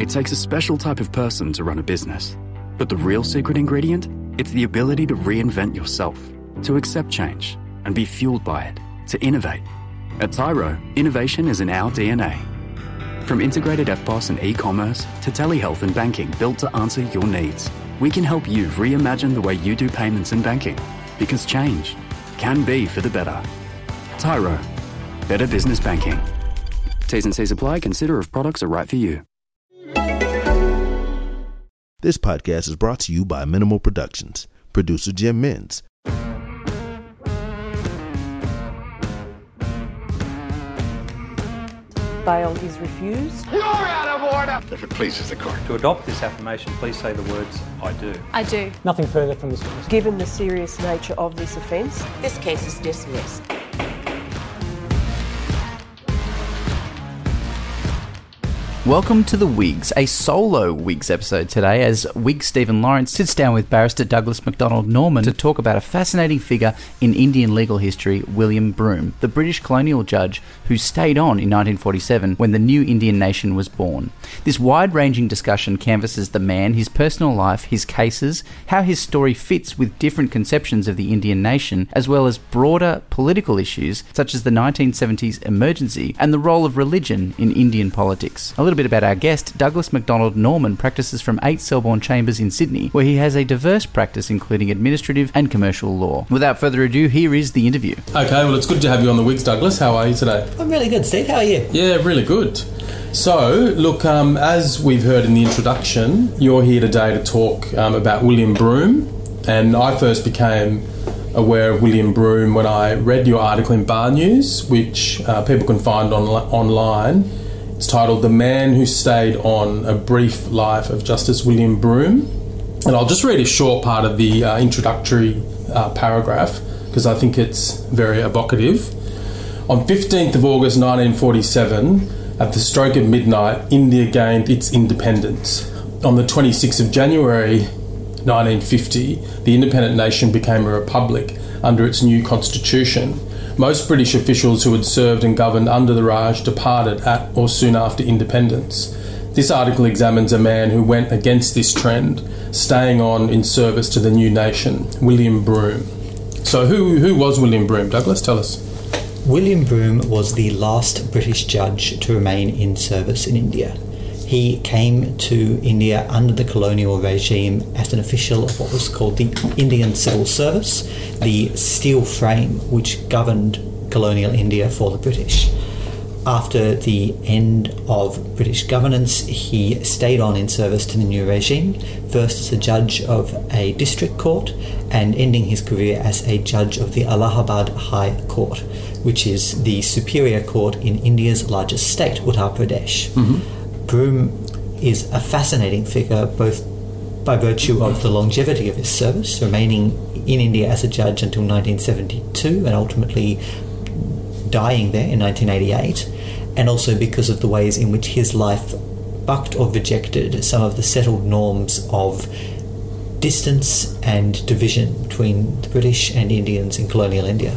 It takes a special type of person to run a business. But the real secret ingredient? It's the ability to reinvent yourself, to accept change, and be fueled by it, to innovate. At Tyro, innovation is in our DNA. From integrated EFTPOS and e-commerce to telehealth and banking built to answer your needs, we can help you reimagine the way you do payments and banking. Because change can be for the better. Tyro, better business banking. T's and C's apply. Consider if products are right for you. This podcast is brought to you by Minimal Productions. Producer Jim Mins. Bail is refused. You're out of order! If it pleases the court. To adopt this affirmation, please say the words, I do. I do. Nothing further from this witness. Given the serious nature of this offence, This case is dismissed. Welcome to the Wigs, a solo Wigs episode today as Wig Stephen Lawrence sits down with barrister Douglas McDonald Norman to talk about a fascinating figure in Indian legal history, William Broome, the British colonial judge who stayed on in 1947 when the new Indian nation was born. This wide ranging discussion canvasses the man, his personal life, his cases, how his story fits with different conceptions of the Indian nation, as well as broader political issues such as the 1970s emergency and the role of religion in Indian politics. A little bit about our guest, Douglas McDonald Norman practices from 8 Selborne Chambers in Sydney, where he has a diverse practice including administrative and commercial law. Without further ado, here is the interview. Okay, well, it's good to have you on the Wigs, Douglas. How are you today? I'm really good, Steve. How are you? Yeah, really good. So, look, um, as we've heard in the introduction, you're here today to talk um, about William Broome, and I first became aware of William Broome when I read your article in Bar News, which uh, people can find on, online. It's titled The Man Who Stayed On A Brief Life of Justice William Broome. And I'll just read a short part of the uh, introductory uh, paragraph because I think it's very evocative. On 15th of August 1947, at the stroke of midnight, India gained its independence. On the 26th of January 1950, the independent nation became a republic under its new constitution. Most British officials who had served and governed under the Raj departed at or soon after independence. This article examines a man who went against this trend, staying on in service to the new nation, William Broome. So, who, who was William Broome? Douglas, tell us. William Broome was the last British judge to remain in service in India. He came to India under the colonial regime as an official of what was called the Indian Civil Service, the steel frame which governed colonial India for the British. After the end of British governance, he stayed on in service to the new regime, first as a judge of a district court and ending his career as a judge of the Allahabad High Court, which is the superior court in India's largest state, Uttar Pradesh. Mm-hmm. Broome is a fascinating figure both by virtue of the longevity of his service, remaining in India as a judge until 1972 and ultimately dying there in 1988, and also because of the ways in which his life bucked or rejected some of the settled norms of distance and division between the British and Indians in colonial India.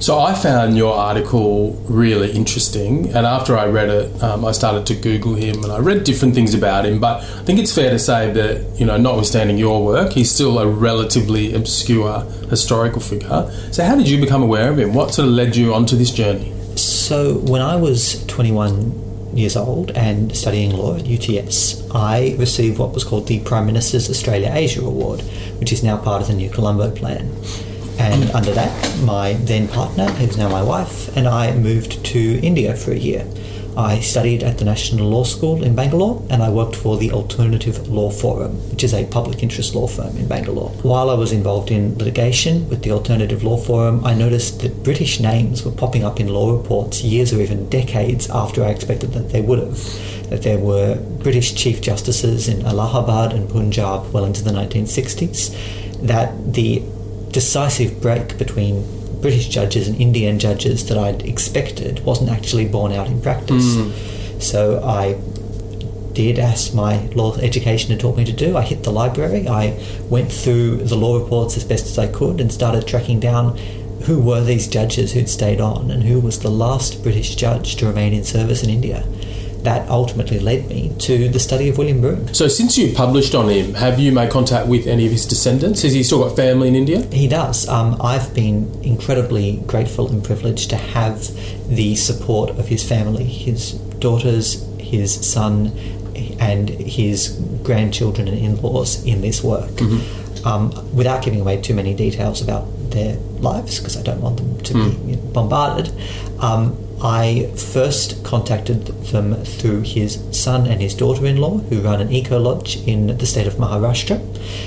So I found your article really interesting, and after I read it, um, I started to Google him, and I read different things about him. But I think it's fair to say that you know, notwithstanding your work, he's still a relatively obscure historical figure. So how did you become aware of him? What sort of led you onto this journey? So, when I was 21 years old and studying law at UTS, I received what was called the Prime Minister's Australia Asia Award, which is now part of the New Colombo Plan. And under that, my then partner, who's now my wife, and I moved to India for a year. I studied at the National Law School in Bangalore and I worked for the Alternative Law Forum, which is a public interest law firm in Bangalore. While I was involved in litigation with the Alternative Law Forum, I noticed that British names were popping up in law reports years or even decades after I expected that they would have. That there were British Chief Justices in Allahabad and Punjab well into the 1960s, that the decisive break between British judges and Indian judges that I'd expected wasn't actually borne out in practice. Hmm. So I did as my law education had taught me to do. I hit the library, I went through the law reports as best as I could and started tracking down who were these judges who'd stayed on and who was the last British judge to remain in service in India. That ultimately led me to the study of William Broome. So, since you published on him, have you made contact with any of his descendants? Has he still got family in India? He does. Um, I've been incredibly grateful and privileged to have the support of his family, his daughters, his son, and his grandchildren and in laws in this work. Um, without giving away too many details about their lives, because I don't want them to be bombarded, um, I first contacted them through his son and his daughter in law, who run an eco lodge in the state of Maharashtra.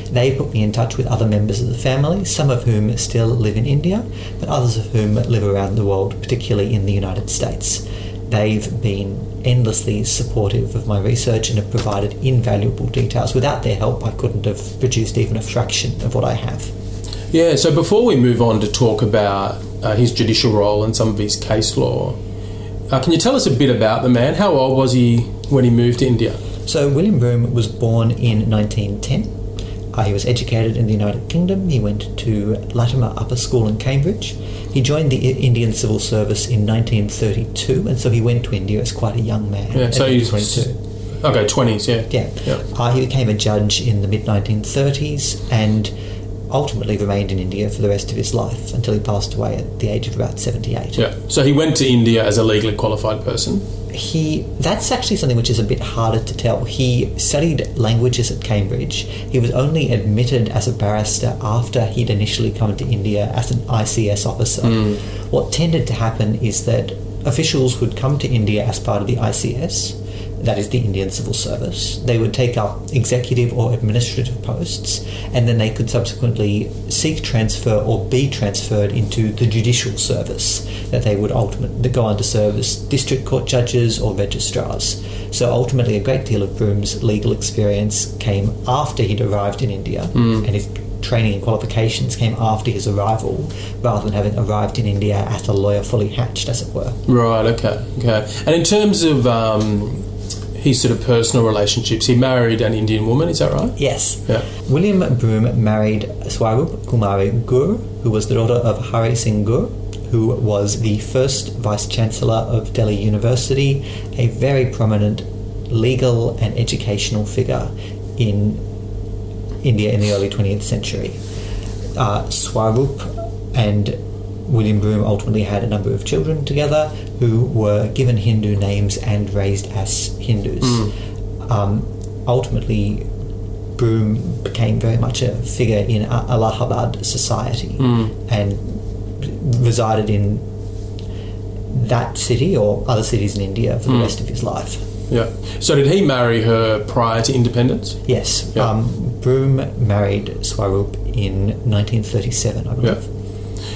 They put me in touch with other members of the family, some of whom still live in India, but others of whom live around the world, particularly in the United States. They've been endlessly supportive of my research and have provided invaluable details. Without their help, I couldn't have produced even a fraction of what I have. Yeah, so before we move on to talk about uh, his judicial role and some of his case law, uh, can you tell us a bit about the man? How old was he when he moved to India? So, William Broome was born in 1910. Uh, he was educated in the United Kingdom. He went to Latymer Upper School in Cambridge. He joined the Indian Civil Service in 1932, and so he went to India as quite a young man. Yeah, so age he's 22. okay, twenties. Yeah, Yeah. Yeah. Uh, he became a judge in the mid 1930s and ultimately remained in India for the rest of his life until he passed away at the age of about 78. yeah. So he went to India as a legally qualified person. He that's actually something which is a bit harder to tell. He studied languages at Cambridge. He was only admitted as a barrister after he'd initially come to India as an ICS officer. Hmm. What tended to happen is that officials would come to India as part of the ICS, that is the Indian Civil Service. They would take up executive or administrative posts, and then they could subsequently seek transfer or be transferred into the judicial service. That they would ultimately go on to serve as district court judges or registrars. So ultimately, a great deal of Broome's legal experience came after he'd arrived in India, and his training and qualifications came after his arrival, rather than having arrived in India as a lawyer fully hatched, as it were. Right. Okay. Okay. And in terms of um, his sort of personal relationships, he married an Indian woman. Is that right? Yes. Yeah. William Broome married Swarup Kumari Gour, who was the daughter of Hari Singh Gour, who was the first Vice Chancellor of Delhi University, a very prominent legal and educational figure in India in the early 20th century. Uh, Swarup and William Broome ultimately had a number of children together who were given Hindu names and raised as Hindus. Um, ultimately, Broome became very much a figure in Allahabad society and resided in that city or other cities in India for the rest of his life. Yeah. So did he marry her prior to independence? Yes, Yeah. um, Broome married Swarup in 1937, I believe.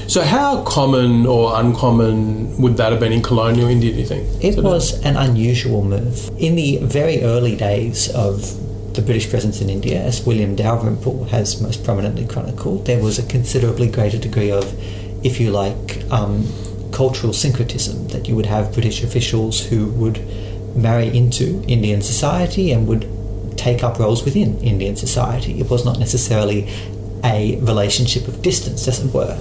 So how common or uncommon would that have been in colonial India? Do you think? It was an unusual move. In the very early days of the British presence in India, as William Dalrymple has most prominently chronicled, there was a considerably greater degree of, if you like, um, cultural syncretism, that you would have British officials who would marry into Indian society and would take up roles within Indian society. It was not necessarily a relationship of distance, as it were.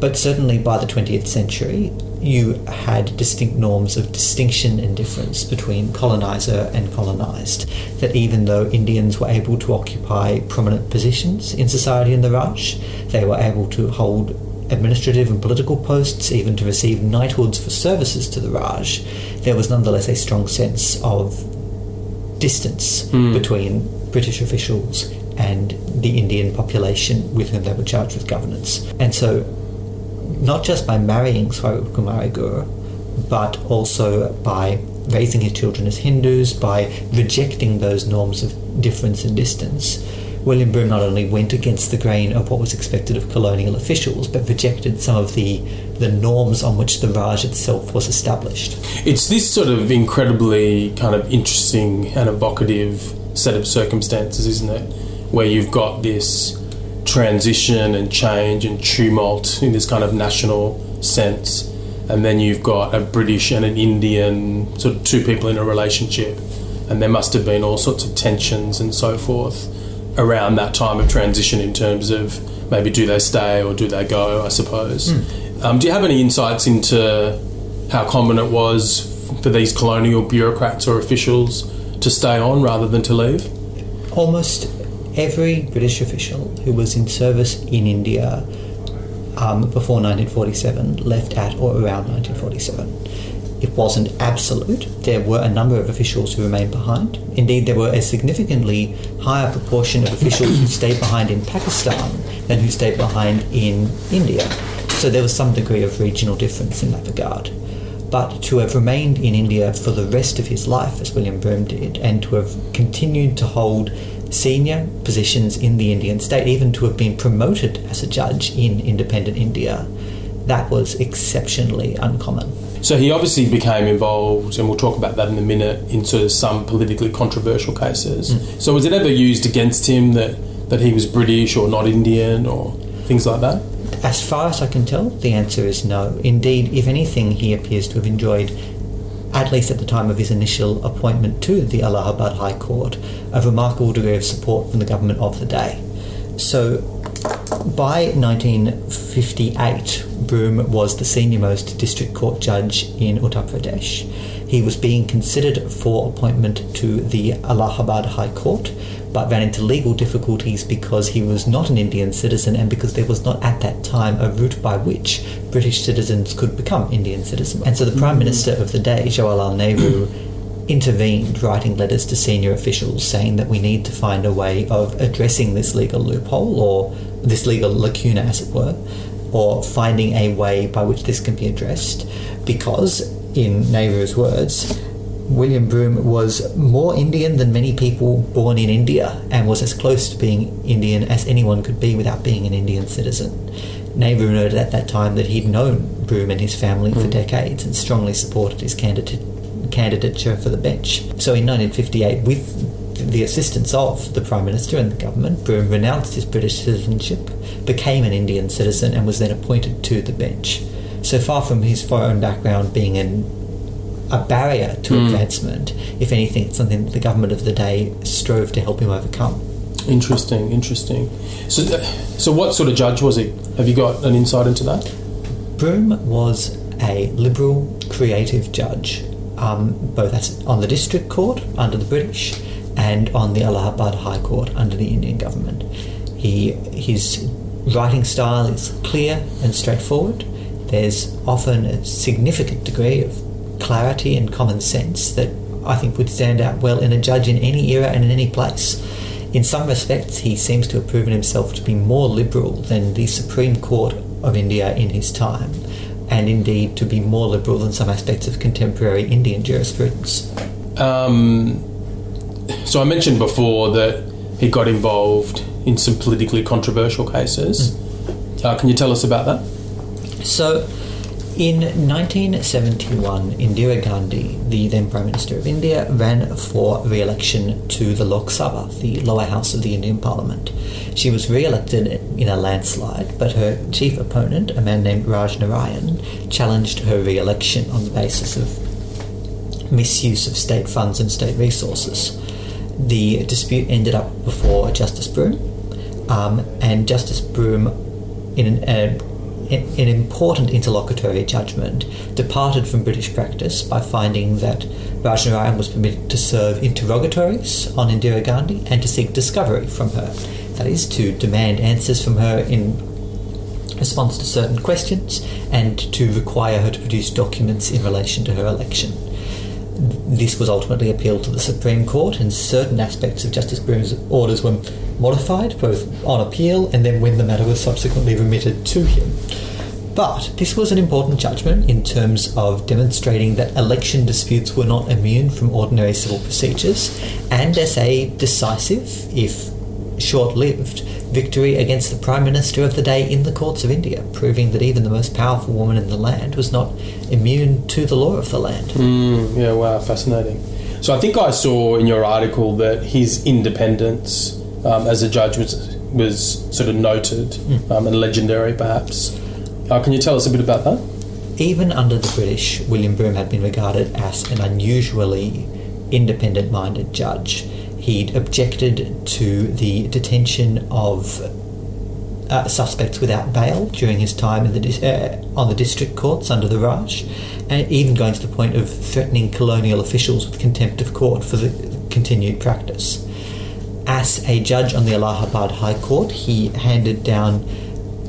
But certainly by the 20th century, you had distinct norms of distinction and difference between colonizer and colonized. That even though Indians were able to occupy prominent positions in society in the Raj, they were able to hold administrative and political posts, even to receive knighthoods for services to the Raj, there was nonetheless a strong sense of distance hmm. between British officials and the Indian population with whom they were charged with governance. And so, not just by marrying Swarup Kumari Gour, but also by raising his children as Hindus, by rejecting those norms of difference and distance, William Broome not only went against the grain of what was expected of colonial officials, but rejected some of the, the norms on which the Raj itself was established. It's this sort of incredibly kind of interesting and evocative set of circumstances, isn't it? Where you've got this transition and change and tumult in this kind of national sense, and then you've got a British and an Indian, sort of two people in a relationship, and there must have been all sorts of tensions and so forth around that time of transition in terms of maybe do they stay or do they go, I suppose. Um, do you have any insights into how common it was for these colonial bureaucrats or officials to stay on rather than to leave? Almost every British official who was in service in India um, before 1947 left at or around 1947. It wasn't absolute. There were a number of officials who remained behind. Indeed, there were a significantly higher proportion of officials who stayed behind in Pakistan than who stayed behind in India. So there was some degree of regional difference in that regard. But to have remained in India for the rest of his life, as William Broome did, and to have continued to hold senior positions in the Indian state, even to have been promoted as a judge in independent India, that was exceptionally uncommon. So he obviously became involved, and we'll talk about that in a minute, into some politically controversial cases. Mm. So was it ever used against him that, that he was British or not Indian or things like that? As far as I can tell, the answer is no. Indeed, if anything, he appears to have enjoyed at least at the time of his initial appointment to the Allahabad High Court, a remarkable degree of support from the government of the day. So, by 1958, Broome was the senior most district court judge in Uttar Pradesh. He was being considered for appointment to the Allahabad High Court, but ran into legal difficulties because he was not an Indian citizen and because there was not at that time a route by which British citizens could become Indian citizens. And so the Prime mm-hmm. Minister of the day, Jawaharlal Nehru, intervened, writing letters to senior officials saying that we need to find a way of addressing this legal loophole or this legal lacuna, as it were, or finding a way by which this can be addressed because, in Nehru's words, William Broome was more Indian than many people born in India and was as close to being Indian as anyone could be without being an Indian citizen. Nehru noted at that time that he'd known Broome and his family mm. for hmm. decades and strongly supported his candidate, candidature for the bench. So in 1958, with the assistance of the Prime Minister and the government, Broome renounced his British citizenship, became an Indian citizen, and was then appointed to the bench. So far from his foreign background being an a barrier to mm. advancement. If anything, it's something that the government of the day strove to help him overcome. Interesting, interesting. So, uh, so what sort of judge was he? Have you got an insight into that? Broome was a liberal, creative judge, um, both on the district court under the British and on the Allahabad High Court under the Indian government. He, his writing style is clear and straightforward. There's often a significant degree of clarity and common sense that I think would stand out well in a judge in any era and in any place. In some respects, he seems to have proven himself to be more liberal than the Supreme Court of India in his time, and indeed to be more liberal than some aspects of contemporary Indian jurisprudence. Um, so I mentioned before that he got involved in some politically controversial cases. Mm. Uh, can you tell us about that? So, in 1971, Indira Gandhi, the then Prime Minister of India, ran for re election to the Lok Sabha, the lower house of the Indian Parliament. She was re elected in a landslide, but her chief opponent, a man named Raj Narayan, challenged her re election on the basis of misuse of state funds and state resources. The dispute ended up before Justice Broome, um, and Justice Broome, in an, uh, an important interlocutory judgment, departed from British practice by finding that Rajnarayan was permitted to serve interrogatories on Indira Gandhi and to seek discovery from her. That is, to demand answers from her in response to certain questions and to require her to produce documents in relation to her election. This was ultimately appealed to the Supreme Court, and certain aspects of Justice Broome's orders were modified, both on appeal and then when the matter was subsequently remitted to him. But this was an important judgment in terms of demonstrating that election disputes were not immune from ordinary civil procedures, and as a decisive, if short lived, victory against the Prime Minister of the day in the courts of India, proving that even the most powerful woman in the land was not immune to the law of the land. Mm, yeah, wow, fascinating. So I think I saw in your article that his independence um, as a judge was was sort of noted mm. um, and legendary, perhaps. Uh, can you tell us a bit about that? Even under the British, William Broome had been regarded as an unusually independent minded judge. He'd objected to the detention of uh, suspects without bail during his time in the uh, on the district courts under the Raj, and even going to the point of threatening colonial officials with contempt of court for the continued practice. As a judge on the Allahabad High Court, he handed down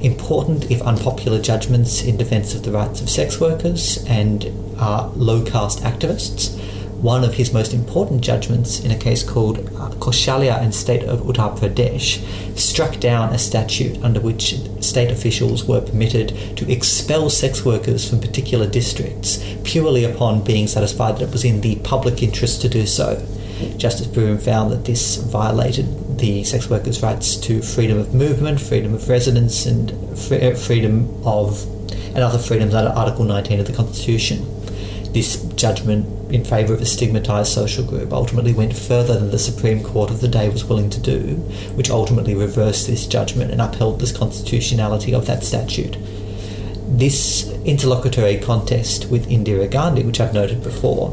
important, if unpopular, judgments in defence of the rights of sex workers and uh, low caste activists. One of his most important judgments in a case called uh, Koshalya and State of Uttar Pradesh struck down a statute under which state officials were permitted to expel sex workers from particular districts purely upon being satisfied that it was in the public interest to do so. Justice Broome found that this violated the sex workers' rights to freedom of movement, freedom of residence, and fre- uh, freedom of and other freedoms under Article 19 of the Constitution. This judgment in favour of a stigmatised social group ultimately went further than the Supreme Court of the day was willing to do, which ultimately reversed this judgment and upheld the constitutionality of that statute. This interlocutory contest with Indira Gandhi, which I've noted before,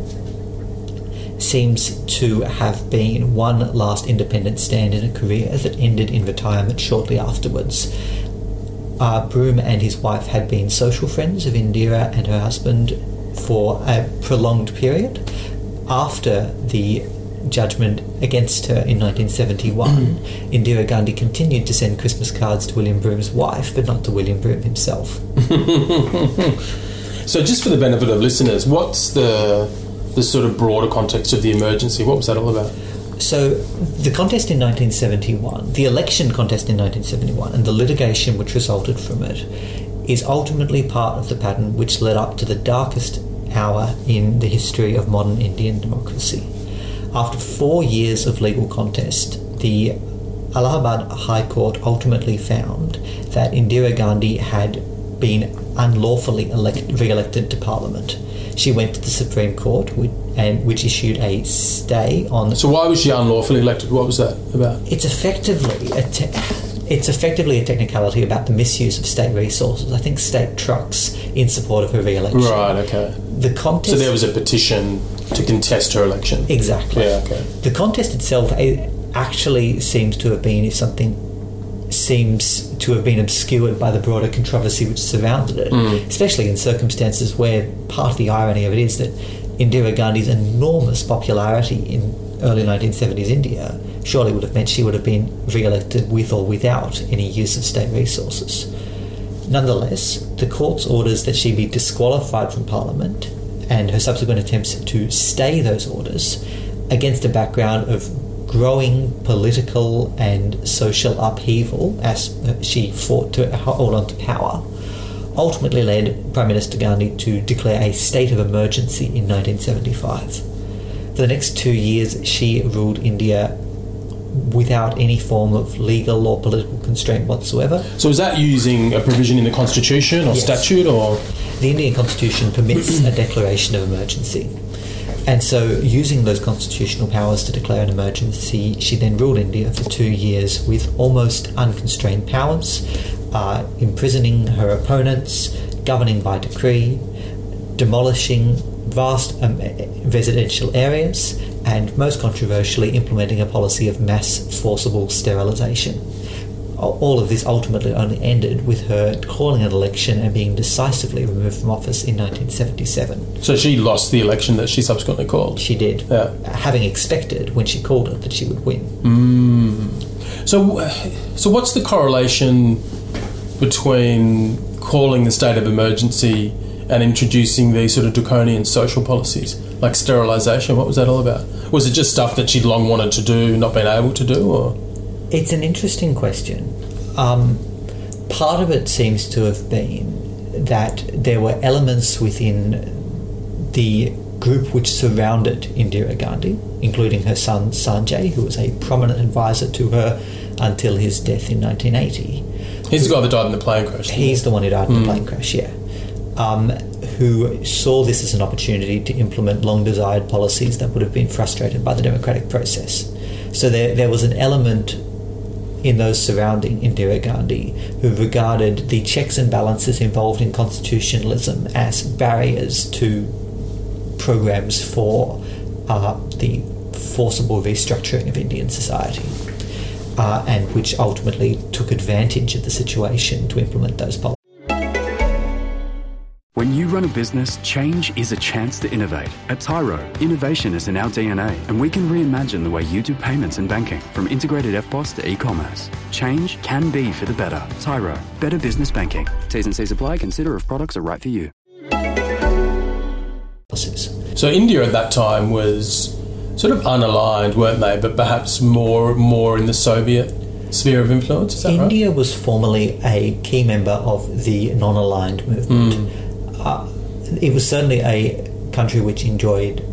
seems to have been one last independent stand in a career that ended in retirement shortly afterwards. Uh, Broome and his wife had been social friends of Indira and her husband for a prolonged period. After the judgment against her in 1971, Indira Gandhi continued to send Christmas cards to William Broome's wife, but not to William Broom himself. So, just for the benefit of listeners, what's the the sort of broader context of the emergency? What was that all about? So, the contest in 1971, the election contest in 1971, and the litigation which resulted from it is ultimately part of the pattern which led up to the darkest hour in the history of modern Indian democracy. After four years of legal contest, the Allahabad High Court ultimately found that Indira Gandhi had been unlawfully elect- re-elected to Parliament. She went to the Supreme Court, which, and which issued a stay on. So, why was she unlawfully elected? What was that about? It's effectively a te- it's effectively a technicality about the misuse of state resources. I think state trucks in support of her re-election. Right. Okay. The contest. So there was a petition to contest her election. Exactly. Yeah. Okay. The contest itself actually seems to have been, if something seems to have been obscured by the broader controversy which surrounded it, mm. especially in circumstances where part of the irony of it is that Indira Gandhi's enormous popularity in early 1970s India surely would have meant she would have been re-elected with or without any use of state resources. Nonetheless, the court's orders that she be disqualified from Parliament and her subsequent attempts to stay those orders against a background of growing political and social upheaval as uh, she fought to hold on to power ultimately led Prime Minister Gandhi to declare a state of emergency in 1975. For the next two years, she ruled India without any form of legal or political constraint whatsoever. So is that using a provision in the constitution or Yes. statute or? The Indian constitution permits a declaration of emergency. And so, using those constitutional powers to declare an emergency, she then ruled India for two years with almost unconstrained powers, uh, imprisoning her opponents, governing by decree, demolishing vast um, residential areas, and most controversially, implementing a policy of mass forcible sterilisation. All of this ultimately only ended with her calling an election and being decisively removed from office in 1977. So she lost the election that she subsequently called. She did, Yeah. having expected when she called it that she would win. Hmm. So, so what's the correlation between calling the state of emergency and introducing these sort of draconian social policies like sterilisation? What was that all about? Was it just stuff that she'd long wanted to do, not been able to do, or? It's an interesting question. Um, part of it seems to have been that there were elements within the group which surrounded Indira Gandhi, including her son Sanjay, who was a prominent advisor to her until his death in 1980. He's the guy that died in the plane crash. He's the one who died in the plane crash, yeah. Um, who saw this as an opportunity to implement long desired policies that would have been frustrated by the democratic process. So there, there was an element in those surrounding Indira Gandhi who regarded the checks and balances involved in constitutionalism as barriers to programs for uh, the forcible restructuring of Indian society. uh, and which ultimately took advantage of the situation to implement those policies. When you run a business, change is a chance to innovate. At Tyro, innovation is in our DNA, and we can reimagine the way you do payments and banking, from integrated EFTPOS to e-commerce. Change can be for the better. Tyro, better business banking. T's and C's apply. Consider if products are right for you. So India at that time was sort of unaligned, weren't they? But perhaps more more in the Soviet sphere of influence. Is that India right? was formerly a key member of the non-aligned movement. Hmm. Uh, it was certainly a country which enjoyed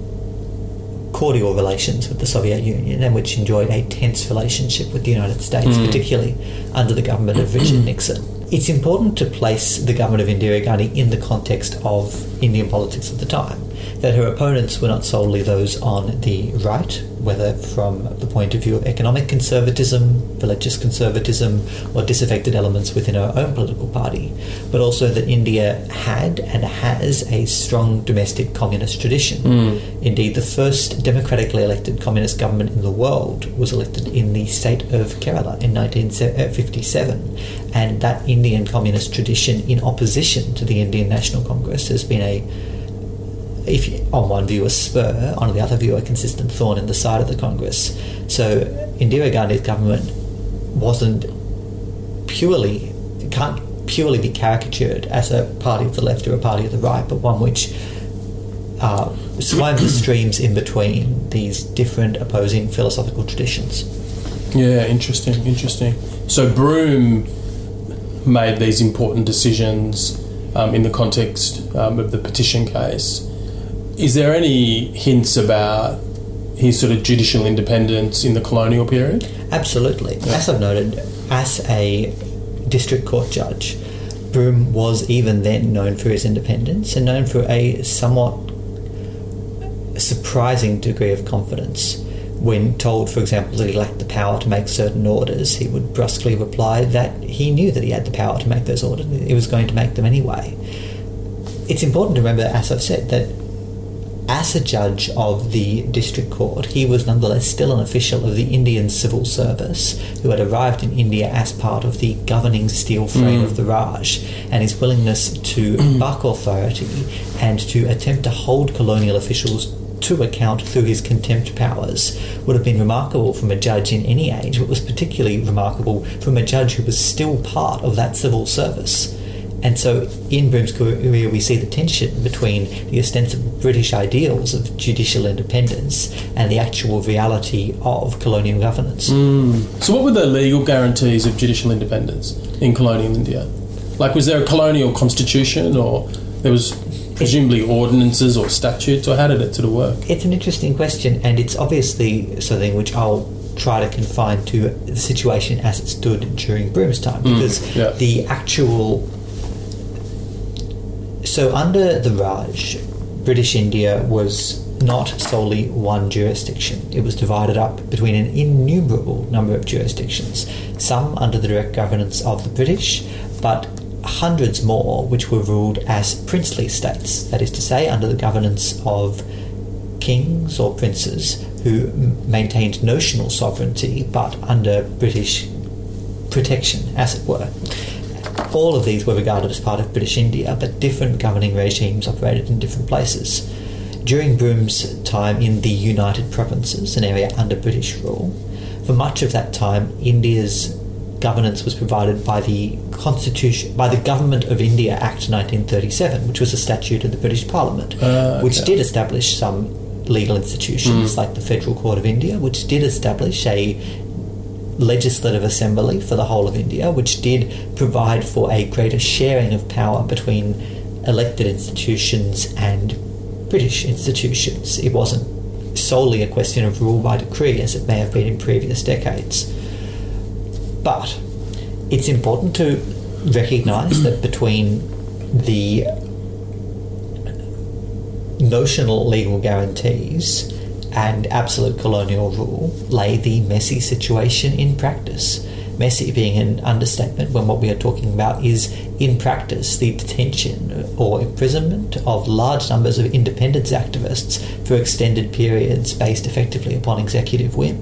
cordial relations with the Soviet Union and which enjoyed a tense relationship with the United States, Hmm. particularly under the government of Richard Nixon. It's important to place the government of Indira Gandhi in the context of Indian politics at the time. That her opponents were not solely those on the right, whether from the point of view of economic conservatism, religious conservatism, or disaffected elements within our own political party, but also that India had and has a strong domestic communist tradition. Hmm. Indeed, the first democratically elected communist government in the world was elected in the state of Kerala in 1957, and that Indian communist tradition, in opposition to the Indian National Congress, has been a if on one view a spur, on the other view a consistent thorn in the side of the Congress. So Indira Gandhi's government wasn't purely can't purely be caricatured as a party of the left or a party of the right, but one which uh, swam the streams in between these different opposing philosophical traditions. Yeah, interesting, interesting. So Broome made these important decisions um, in the context um, of the petition case. Is there any hints about his sort of judicial independence in the colonial period? Absolutely. As I've noted, as a district court judge, Broome was even then known for his independence and known for a somewhat surprising degree of confidence. When told, for example, that he lacked the power to make certain orders, he would brusquely reply that he knew that he had the power to make those orders, he was going to make them anyway. It's important to remember, as I've said, that as a judge of the district court, he was nonetheless still an official of the Indian civil service who had arrived in India as part of the governing steel frame of mm. the Raj, and his willingness to mm. buck authority and to attempt to hold colonial officials to account through his contempt powers would have been remarkable from a judge in any age, but was particularly remarkable from a judge who was still part of that civil service. And so in Broome's career, we see the tension between the ostensible British ideals of judicial independence and the actual reality of colonial governance. Hmm. So, what were the legal guarantees of judicial independence in colonial India? Like, was there a colonial constitution, or there was presumably ordinances or statutes, or how did it sort of work? It's an interesting question, and it's obviously something which I'll try to confine to the situation as it stood during Broome's time, hmm. because yeah. the actual. So, under the Raj, British India was not solely one jurisdiction. It was divided up between an innumerable number of jurisdictions, some under the direct governance of the British, but hundreds more which were ruled as princely states, that is to say, under the governance of kings or princes who maintained notional sovereignty but under British protection, as it were. All of these were regarded as part of British India, but different governing regimes operated in different places. During Broome's time in the United Provinces, an area under British rule, for much of that time, India's governance was provided by the Constitution, by the Government of India Act 1937, which was a statute of the British Parliament, Ah, which did establish some legal institutions like the Federal Court of India, which did establish a legislative assembly for the whole of India, which did provide for a greater sharing of power between elected institutions and British institutions. It wasn't solely a question of rule by decree as it may have been in previous decades. But it's important to recognise that between the notional legal guarantees and absolute colonial rule lay the messy situation in practice. Messy being an understatement when what we are talking about is, in practice, the detention or imprisonment of large numbers of independence activists for extended periods based effectively upon executive whim.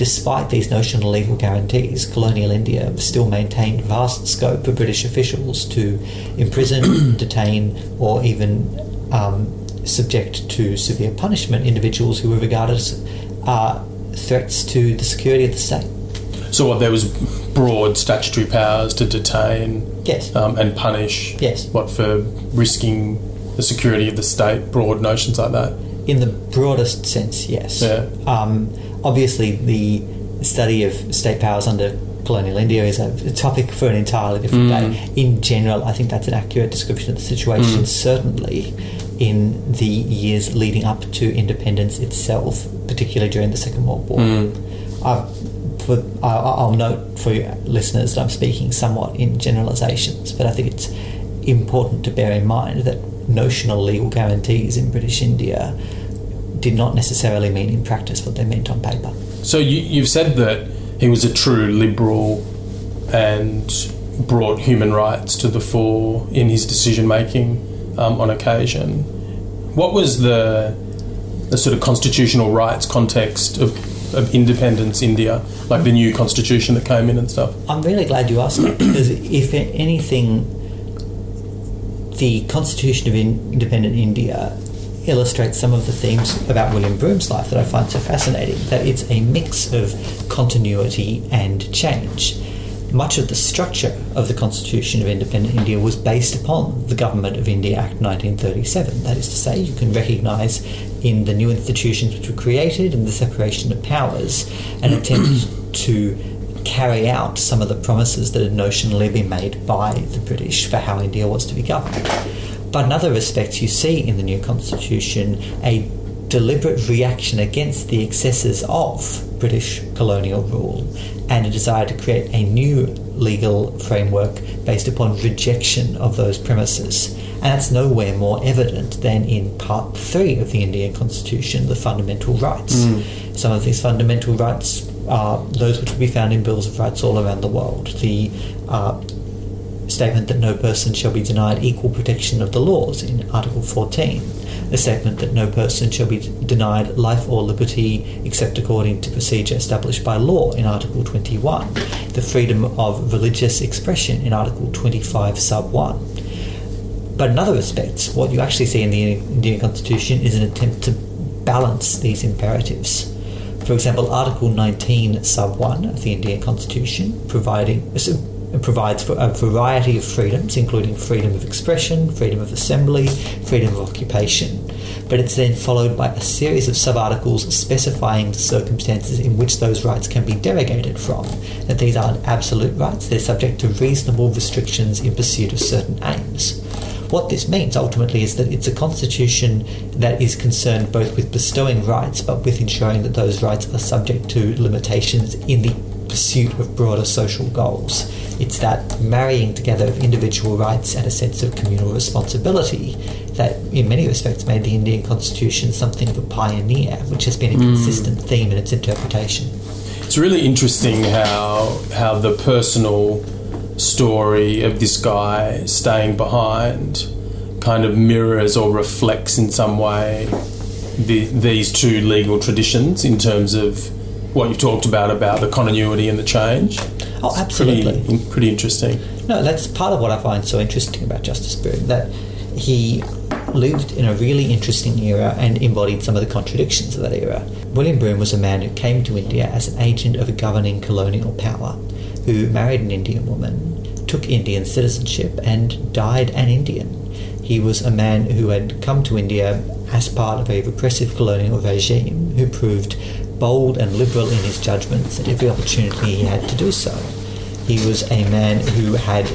despite these notional legal guarantees, colonial India still maintained vast scope for British officials to imprison, detain, or even um, subject to severe punishment individuals who were regarded as uh, threats to the security of the state. So what there was broad statutory powers to detain Yes. um, and punish. Yes. What for risking the security of the state? Broad notions like that. In the broadest sense, yes. Yeah. Um, obviously, the study of state powers under colonial India is a, a topic for an entirely different day. In general, I think that's an accurate description of the situation, certainly in the years leading up to independence itself, particularly during the Second World War. Uh, for, I I'll note for listeners that I'm speaking somewhat in generalisations, but I think it's important to bear in mind that notional legal guarantees in British India did not necessarily mean in practice what they meant on paper. So you, you've said that he was a true liberal and brought human rights to the fore in his decision making um, on occasion. What was the the sort of constitutional rights context of, of independence India, like the new constitution that came in and stuff? I'm really glad you asked that because if anything, the Constitution of Independent India illustrates some of the themes about William Broome's life that I find so fascinating. That it's a mix of continuity and change. Much of the structure of the Constitution of Independent India was based upon the Government of India Act 1937. That is to say, you can recognise in the new institutions which were created and the separation of powers an attempt to carry out some of the promises that had notionally been made by the British for how India was to be governed. But in other respects, you see in the new constitution a deliberate reaction against the excesses of British colonial rule and a desire to create a new legal framework based upon rejection of those premises. And that's nowhere more evident than in Part 3 of the Indian Constitution, the fundamental rights. Some of these fundamental rights are those which will be found in bills of rights all around the world. The uh, statement that no person shall be denied equal protection of the laws in Article 14, the statement that no person shall be denied life or liberty except according to procedure established by law in Article 21, the freedom of religious expression in Article 25, sub 1. But in other respects, what you actually see in the Indian Constitution is an attempt to balance these imperatives. For example, Article 19, sub 1 of the Indian Constitution, providing it provides for a variety of freedoms, including freedom of expression, freedom of assembly, freedom of occupation. But it's then followed by a series of sub-articles specifying the circumstances in which those rights can be derogated from. That these aren't absolute rights, they're subject to reasonable restrictions in pursuit of certain aims. What this means ultimately is that it's a constitution that is concerned both with bestowing rights but with ensuring that those rights are subject to limitations in the pursuit of broader social goals. It's that marrying together of individual rights and a sense of communal responsibility that, in many respects, made the Indian Constitution something of a pioneer, which has been a hmm. consistent theme in its interpretation. It's really interesting how how the personal story of this guy staying behind kind of mirrors or reflects in some way the, these two legal traditions in terms of what you've talked about about the continuity and the change. Oh, absolutely. Pretty, pretty interesting. No, that's part of what I find so interesting about Justice Broome, that he lived in a really interesting era and embodied some of the contradictions of that era. William Broome was a man who came to India as an agent of a governing colonial power, who married an Indian woman, took Indian citizenship, and died an Indian. He was a man who had come to India as part of a repressive colonial regime who proved bold and liberal in his judgments at every opportunity he had to do so. He was a man who had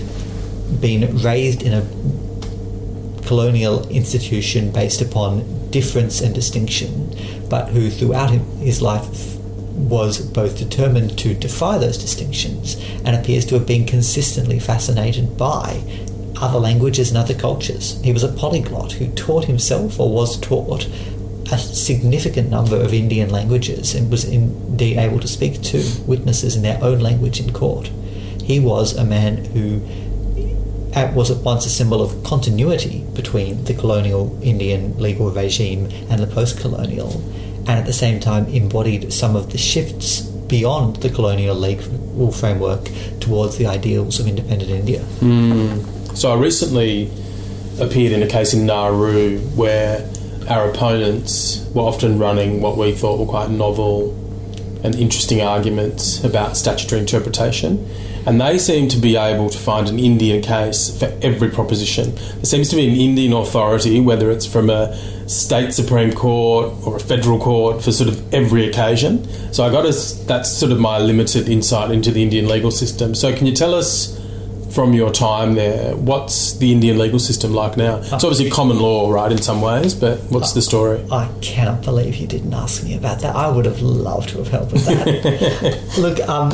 been raised in a colonial institution based upon difference and distinction, but who throughout his life was both determined to defy those distinctions and appears to have been consistently fascinated by other languages and other cultures. He was a polyglot who taught himself or was taught a significant number of Indian languages and was indeed able to speak to witnesses in their own language in court. He was a man who uh, was at once a symbol of continuity between the colonial Indian legal regime and the post colonial, and at the same time embodied some of the shifts beyond the colonial legal framework towards the ideals of independent India. Hmm. So I recently appeared in a case in Nauru where our opponents were often running what we thought were quite novel and interesting arguments about statutory interpretation. And they seem to be able to find an Indian case for every proposition. There seems to be an Indian authority, whether it's from a state Supreme Court or a federal court, for sort of every occasion. So I got to, that's sort of my limited insight into the Indian legal system. So can you tell us from your time there, what's the Indian legal system like now? It's obviously common law, right, in some ways, but what's the story? I cannot believe you didn't ask me about that. I would have loved to have helped with that. Look, um,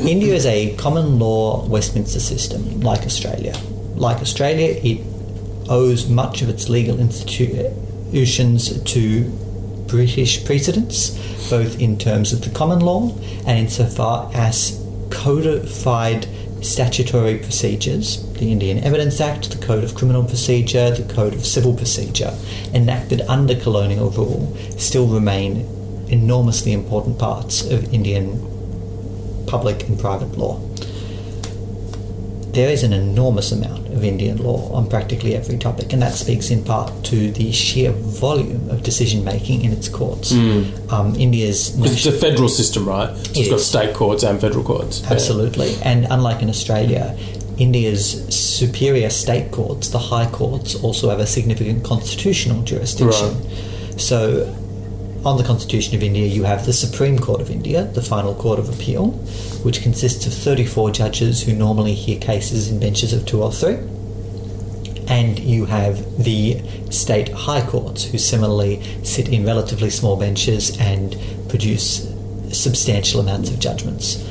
India is a common law Westminster system, like Australia. Like Australia, it owes much of its legal institutions to British precedents, both in terms of the common law and insofar as codified statutory procedures, the Indian Evidence Act, the Code of Criminal Procedure, the Code of Civil Procedure, enacted under colonial rule, still remain enormously important parts of Indian public and private law. There is an enormous amount of Indian law on practically every topic, and that speaks in part to the sheer volume of decision making in its courts. Um, India's it's a federal system, right? So it's It got state courts and federal courts. Yeah. Absolutely. And unlike in Australia, India's superior state courts, the high courts, also have a significant constitutional jurisdiction. So, on the Constitution of India, you have the Supreme Court of India, the final court of appeal, which consists of 34 judges who normally hear cases in benches of two or three. And you have the state high courts, who similarly sit in relatively small benches and produce substantial amounts of judgments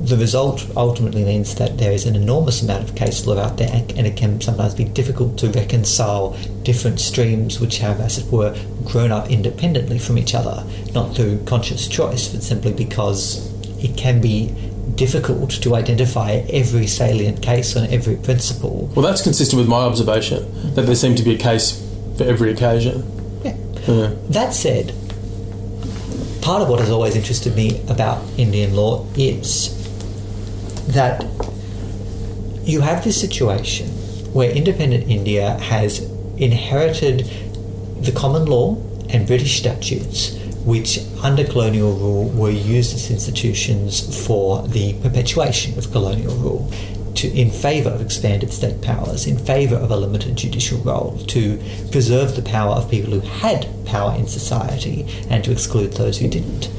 the result ultimately means that there is an enormous amount of case law out there, and it can sometimes be difficult to reconcile different streams which have, as it were, grown up independently from each other, not through conscious choice, but simply because it can be difficult to identify every salient case on every principle. Well, that's consistent with my observation that there seemed to be a case for every occasion. Yeah. Yeah. That said, part of what has always interested me about Indian law is that you have this situation where independent India has inherited the common law and British statutes, which under colonial rule were used as institutions for the perpetuation of colonial rule. To, in favour of expanded state powers, in favour of a limited judicial role, to preserve the power of people who had power in society and to exclude those who didn't.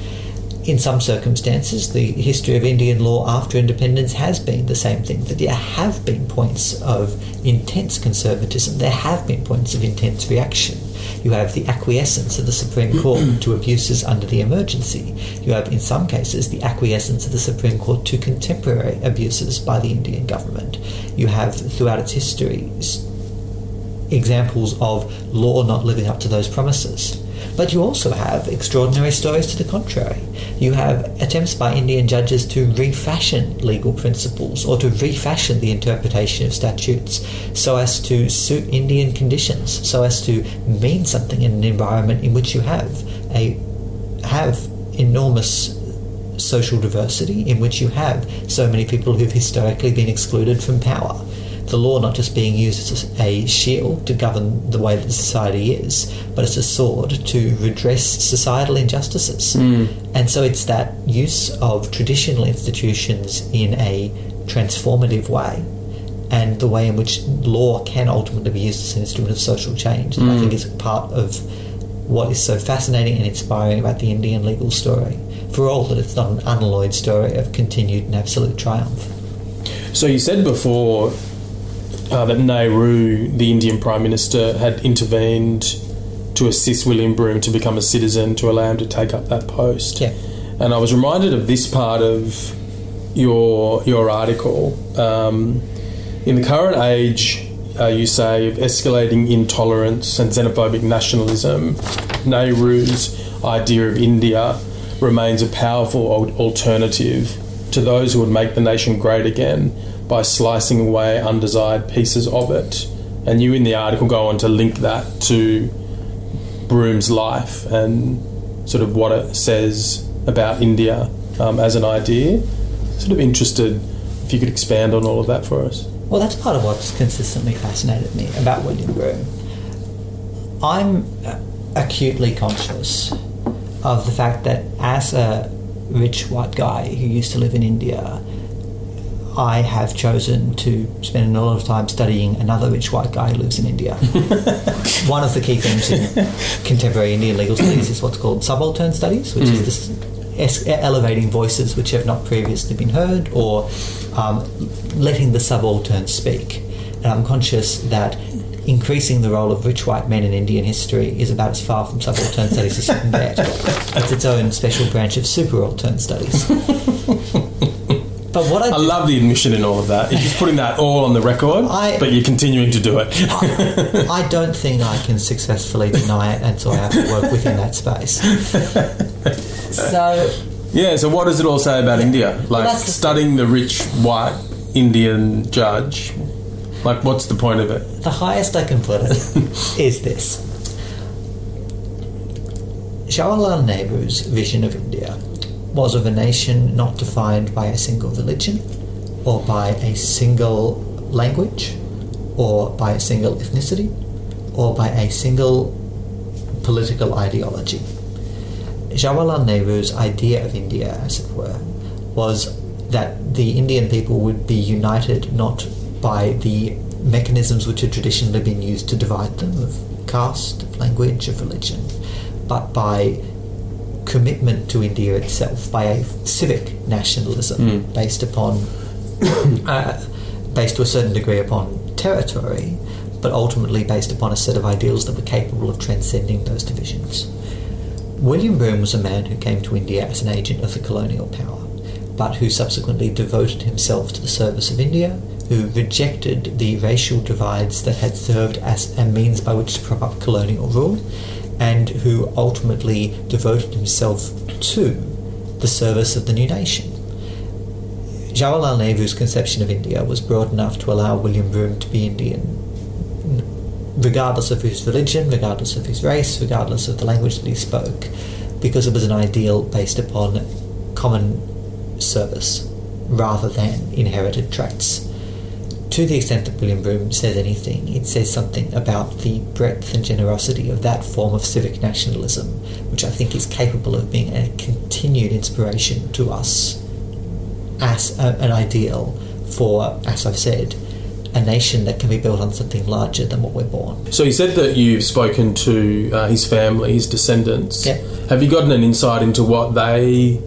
In some circumstances, the history of Indian law after independence has been the same thing, that there have been points of intense conservatism, there have been points of intense reaction. You have the acquiescence of the Supreme Court mm-hmm. to abuses under the emergency. You have, in some cases, the acquiescence of the Supreme Court to contemporary abuses by the Indian government. You have, throughout its history, examples of law not living up to those promises. But you also have extraordinary stories to the contrary. You have attempts by Indian judges to refashion legal principles or to refashion the interpretation of statutes so as to suit Indian conditions, so as to mean something in an environment in which you have a have enormous social diversity, in which you have so many people who've historically been excluded from power the law not just being used as a shield to govern the way that society is, but as a sword to redress societal injustices. Hmm. And so it's that use of traditional institutions in a transformative way and the way in which law can ultimately be used as an instrument of social change that I think hmm. is part of what is so fascinating and inspiring about the Indian legal story. For all that it's not an unalloyed story of continued and absolute triumph. So you said before uh, that Nehru, the Indian Prime Minister, had intervened to assist William Broome to become a citizen to allow him to take up that post. Yeah. And I was reminded of this part of your your article. Um, in the current age, uh, you say, of escalating intolerance and xenophobic nationalism, Nehru's idea of India remains a powerful alternative to those who would make the nation great again by slicing away undesired pieces of it. And you, in the article, go on to link that to Broome's life and sort of what it says about India um, as an idea. Sort of interested if you could expand on all of that for us. Well, that's part of what's consistently fascinated me about William Broome. I'm uh, acutely conscious of the fact that as a rich white guy who used to live in India, I have chosen to spend a lot of time studying another rich white guy who lives in India. One of the key themes in contemporary Indian legal studies is what's called subaltern studies, which is this es- elevating voices which have not previously been heard or um, letting the subaltern speak. And I'm conscious that increasing the role of rich white men in Indian history is about as far from subaltern studies as you can get. It's its own special branch of superaltern studies. But what I, I do- love the admission in all of that. You're just putting that all on the record, I- but you're continuing to do it. I don't think I can successfully deny it, and so I have to work within that space. So, yeah, so what does it all say about India? Like the- studying the rich white Indian judge. Like, what's the point of it? the highest I can put it is this Jawaharlal Nehru's vision of India was of a nation not defined by a single religion, or by a single language, or by a single ethnicity, or by a single political ideology. Jawaharlal Nehru's idea of India, as it were, was that the Indian people would be united not by the mechanisms which had traditionally been used to divide them of caste, of language, of religion, but by commitment to India itself, by a civic nationalism based upon, uh, based to a certain degree upon territory, but ultimately based upon a set of ideals that were capable of transcending those divisions. William Broome was a man who came to India as an agent of the colonial power, but who subsequently devoted himself to the service of India, who rejected the racial divides that had served as a means by which to prop up colonial rule, and who ultimately devoted himself to the service of the new nation. Jawaharlal Nehru's conception of India was broad enough to allow William Broome to be Indian regardless of his religion, regardless of his race, regardless of the language that he spoke, because it was an ideal based upon common service rather than inherited traits. To the extent that William Broome says anything, it says something about the breadth and generosity of that form of civic nationalism, which I think is capable of being a continued inspiration to us as a, an ideal for, as I've said, a nation that can be built on something larger than what we're born. So you said that you've spoken to uh, his family, his descendants. Yeah. Have you gotten an insight into what they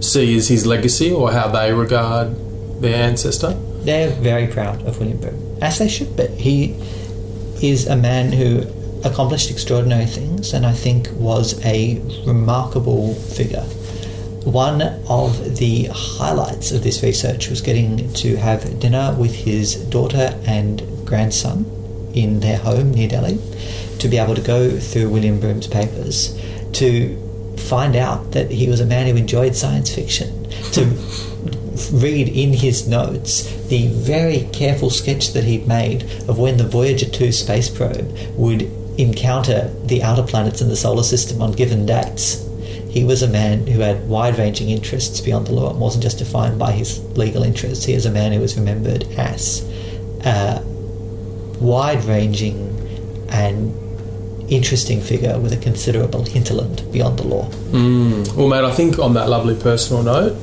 see as his legacy or how they regard their ancestor? They're very proud of William Broome, as they should be. He is a man who accomplished extraordinary things and I think was a remarkable figure. One of the highlights of this research was getting to have dinner with his daughter and grandson in their home near Delhi to be able to go through William Broome's papers to find out that he was a man who enjoyed science fiction, to read in his notes the very careful sketch that he'd made of when the Voyager 2 space probe would encounter the outer planets in the solar system on given dates. He was a man who had wide ranging interests beyond the law and wasn't just defined by his legal interests. He is a man who was remembered as uh, a wide ranging and interesting figure with a considerable hinterland beyond the law. Hmm. Well, mate, I think on that lovely personal note,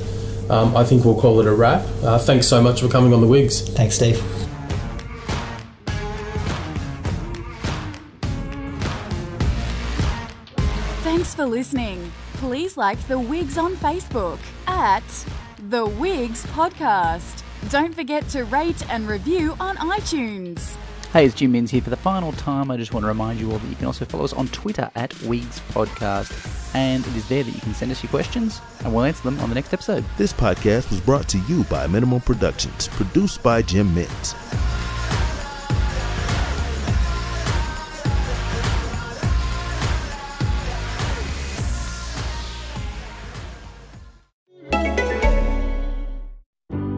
um, I think we'll call it a wrap. Uh, thanks so much for coming on the Wigs. Thanks, Steve. Thanks for listening. Please like The Wigs on Facebook at The Wigs Podcast. Don't forget to rate and review on iTunes. Hey, it's Jim Minns here for the final time. I just want to remind you all that you can also follow us on Twitter at Wigs Podcast, and it is there that you can send us your questions, and we'll answer them on the next episode. This podcast was brought to you by Minimal Productions, produced by Jim Mintz.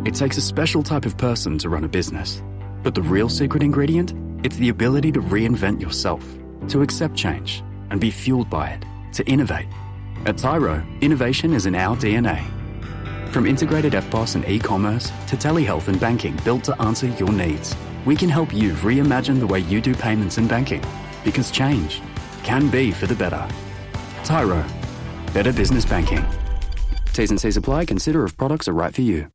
It takes a special type of person to run a business. But the real secret ingredient? It's the ability to reinvent yourself, to accept change, and be fueled by it, to innovate. At Tyro, innovation is in our DNA. From integrated EFTPOS and e-commerce to telehealth and banking built to answer your needs, we can help you reimagine the way you do payments and banking. Because change can be for the better. Tyro, better business banking. T's and C's apply. Consider if products are right for you.